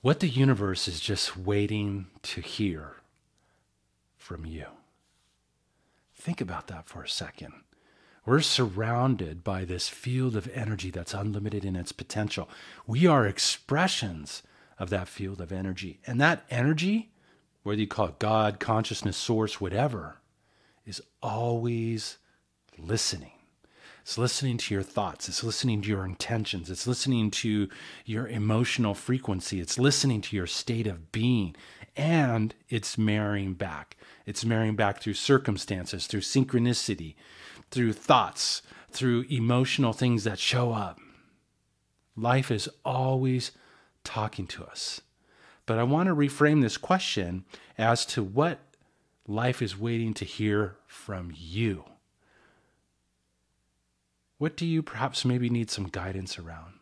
what the universe is just waiting to hear from you. Think about that for a second. We're surrounded by this field of energy that's unlimited in its potential. We are expressions of that field of energy. And that energy, whether you call it God, consciousness, source, whatever, is always listening. It's listening to your thoughts. It's listening to your intentions. It's listening to your emotional frequency. It's listening to your state of being. And it's marrying back. It's marrying back through circumstances, through synchronicity, through thoughts, through emotional things that show up. Life is always talking to us. But I want to reframe this question as to what life is waiting to hear from you. What do you perhaps maybe need some guidance around?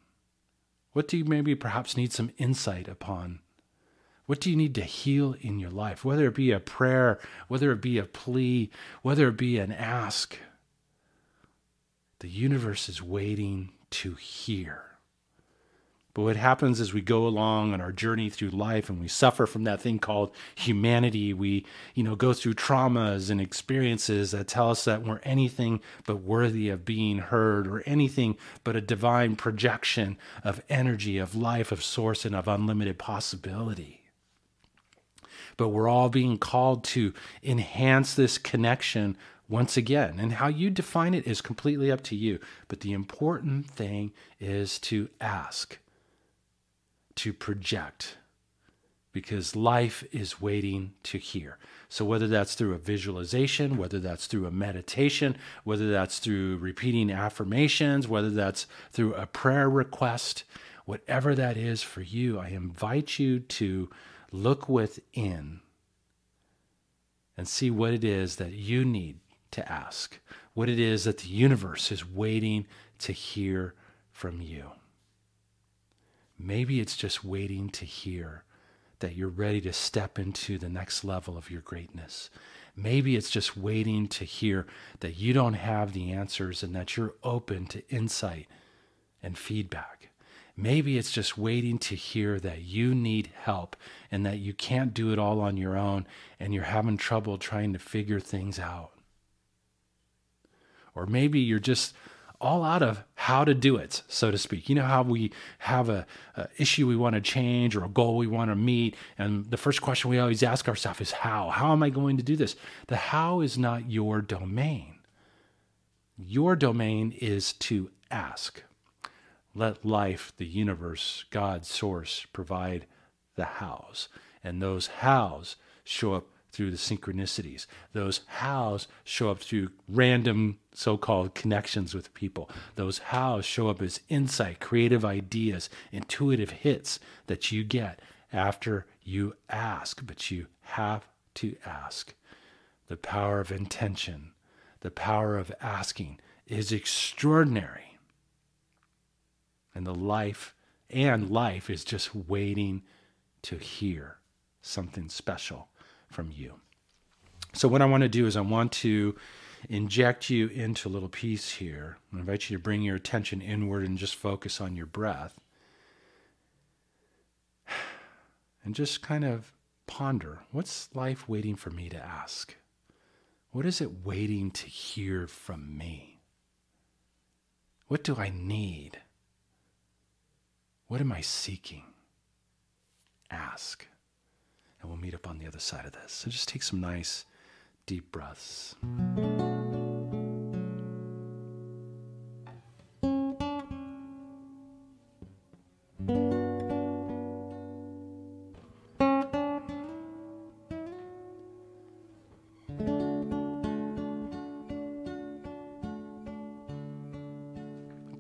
What do you maybe perhaps need some insight upon? What do you need to heal in your life? Whether it be a prayer, whether it be a plea, whether it be an ask, the universe is waiting to hear. But what happens as we go along on our journey through life and we suffer from that thing called humanity, we, you know, go through traumas and experiences that tell us that we're anything but worthy of being heard or anything but a divine projection of energy, of life, of source, and of unlimited possibility. But we're all being called to enhance this connection once again. And how you define it is completely up to you. But the important thing is to ask to project because life is waiting to hear. So, whether that's through a visualization, whether that's through a meditation, whether that's through repeating affirmations, whether that's through a prayer request, whatever that is for you, I invite you to look within and see what it is that you need to ask, what it is that the universe is waiting to hear from you. Maybe it's just waiting to hear that you're ready to step into the next level of your greatness. Maybe it's just waiting to hear that you don't have the answers and that you're open to insight and feedback. Maybe it's just waiting to hear that you need help and that you can't do it all on your own and you're having trouble trying to figure things out. Or maybe you're just all out of how to do it, so to speak. You know how we have a, a issue we want to change or a goal we want to meet, and the first question we always ask ourselves is how. How am I going to do this? The how is not your domain. Your domain is to ask. Let life, the universe, God, source provide the hows, and those hows show up through the synchronicities. Those hows show up through random so called connections with people. Those hows show up as insight, creative ideas, intuitive hits that you get after you ask, but you have to ask. The power of intention, the power of asking is extraordinary. And the life and life is just waiting to hear something special from you. So, what I want to do is, I want to inject you into a little piece here. I invite you to bring your attention inward and just focus on your breath. And just kind of ponder what's life waiting for me to ask? What is it waiting to hear from me? What do I need? What am I seeking? Ask and we'll meet up on the other side of this. So just take some nice deep breaths.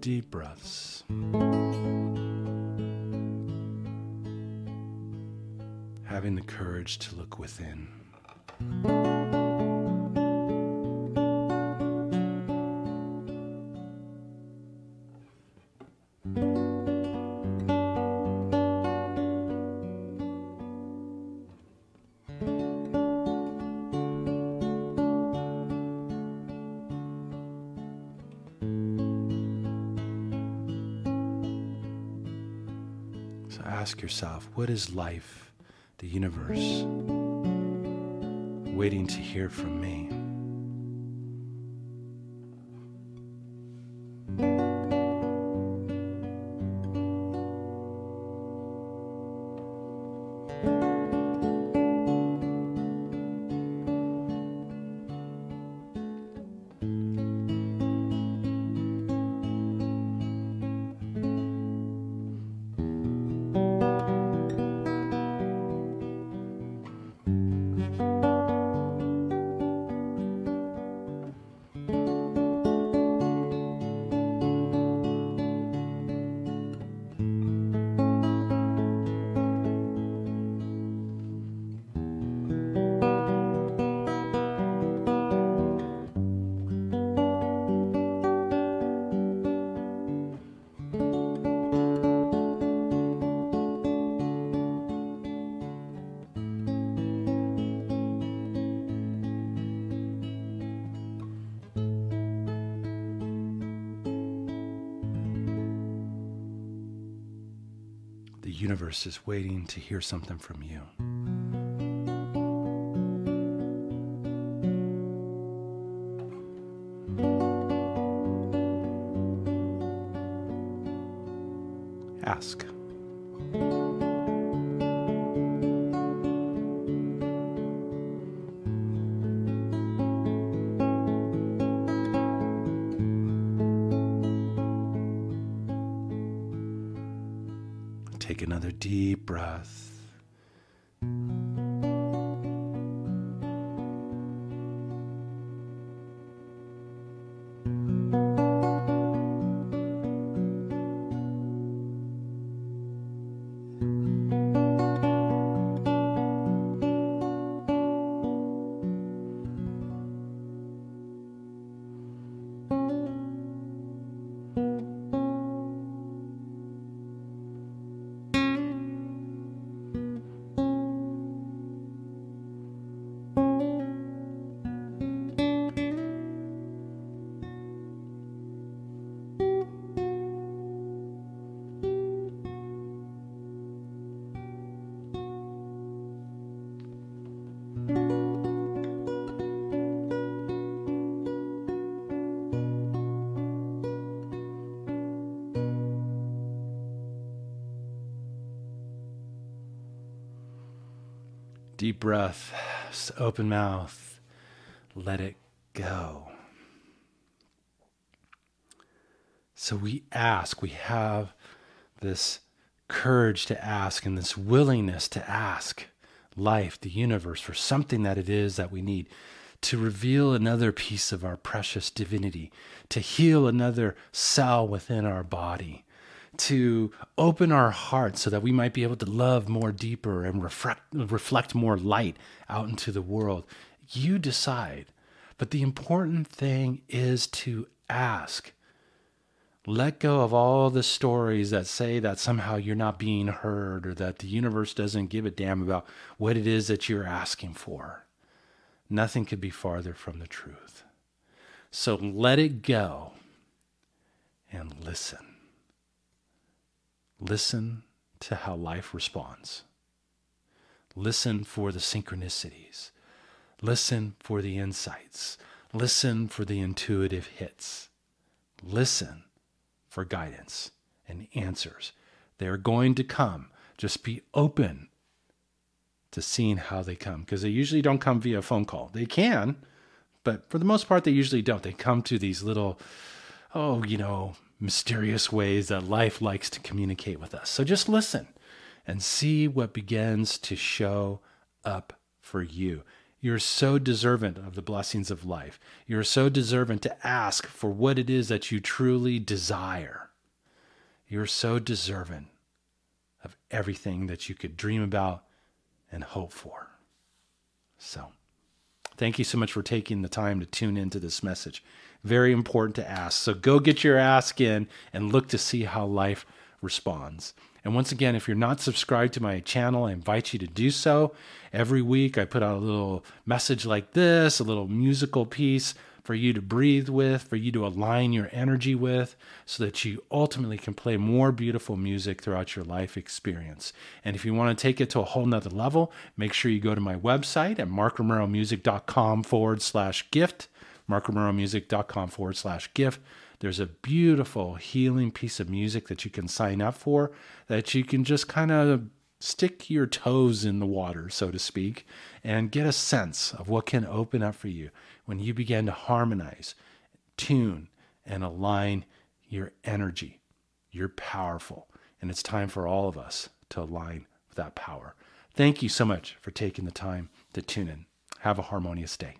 Deep breaths. having the courage to look within. So ask yourself, what is life? The universe, waiting to hear from me? Universe is waiting to hear something from you. Ask. Take another deep breath. Deep breath, open mouth, let it go. So we ask, we have this courage to ask and this willingness to ask life, the universe, for something that it is that we need to reveal another piece of our precious divinity, to heal another cell within our body, to open our hearts so that we might be able to love more deeper and reflect, reflect more light out into the world. You decide. But the important thing is to ask. Let go of all the stories that say that somehow you're not being heard or that the universe doesn't give a damn about what it is that you're asking for. Nothing could be farther from the truth. So let it go and listen. Listen to how life responds. Listen for the synchronicities. Listen for the insights. Listen for the intuitive hits. Listen for guidance and answers. They're going to come. Just be open to seeing how they come because they usually don't come via phone call. They can, but for the most part, they usually don't. They come to these little, oh, you know, mysterious ways that life likes to communicate with us. So just listen and see what begins to show up for you. You're so deserving of the blessings of life. You're so deserving to ask for what it is that you truly desire. You're so deserving of everything that you could dream about and hope for. So, thank you so much for taking the time to tune into this message. Very important to ask. So, go get your ask in and look to see how life responds. And once again, if you're not subscribed to my channel, I invite you to do so. Every week, I put out a little message like this, a little musical piece for you to breathe with, for you to align your energy with, so that you ultimately can play more beautiful music throughout your life experience. And if you want to take it to a whole nother level, make sure you go to my website at markromeromusic.com forward slash gift, markromeromusic.com forward slash gift. There's a beautiful healing piece of music that you can sign up for that you can just kind of stick your toes in the water, so to speak, and get a sense of what can open up for you when you begin to harmonize, tune, and align your energy. You're powerful, and it's time for all of us to align with that power. Thank you so much for taking the time to tune in. Have a harmonious day.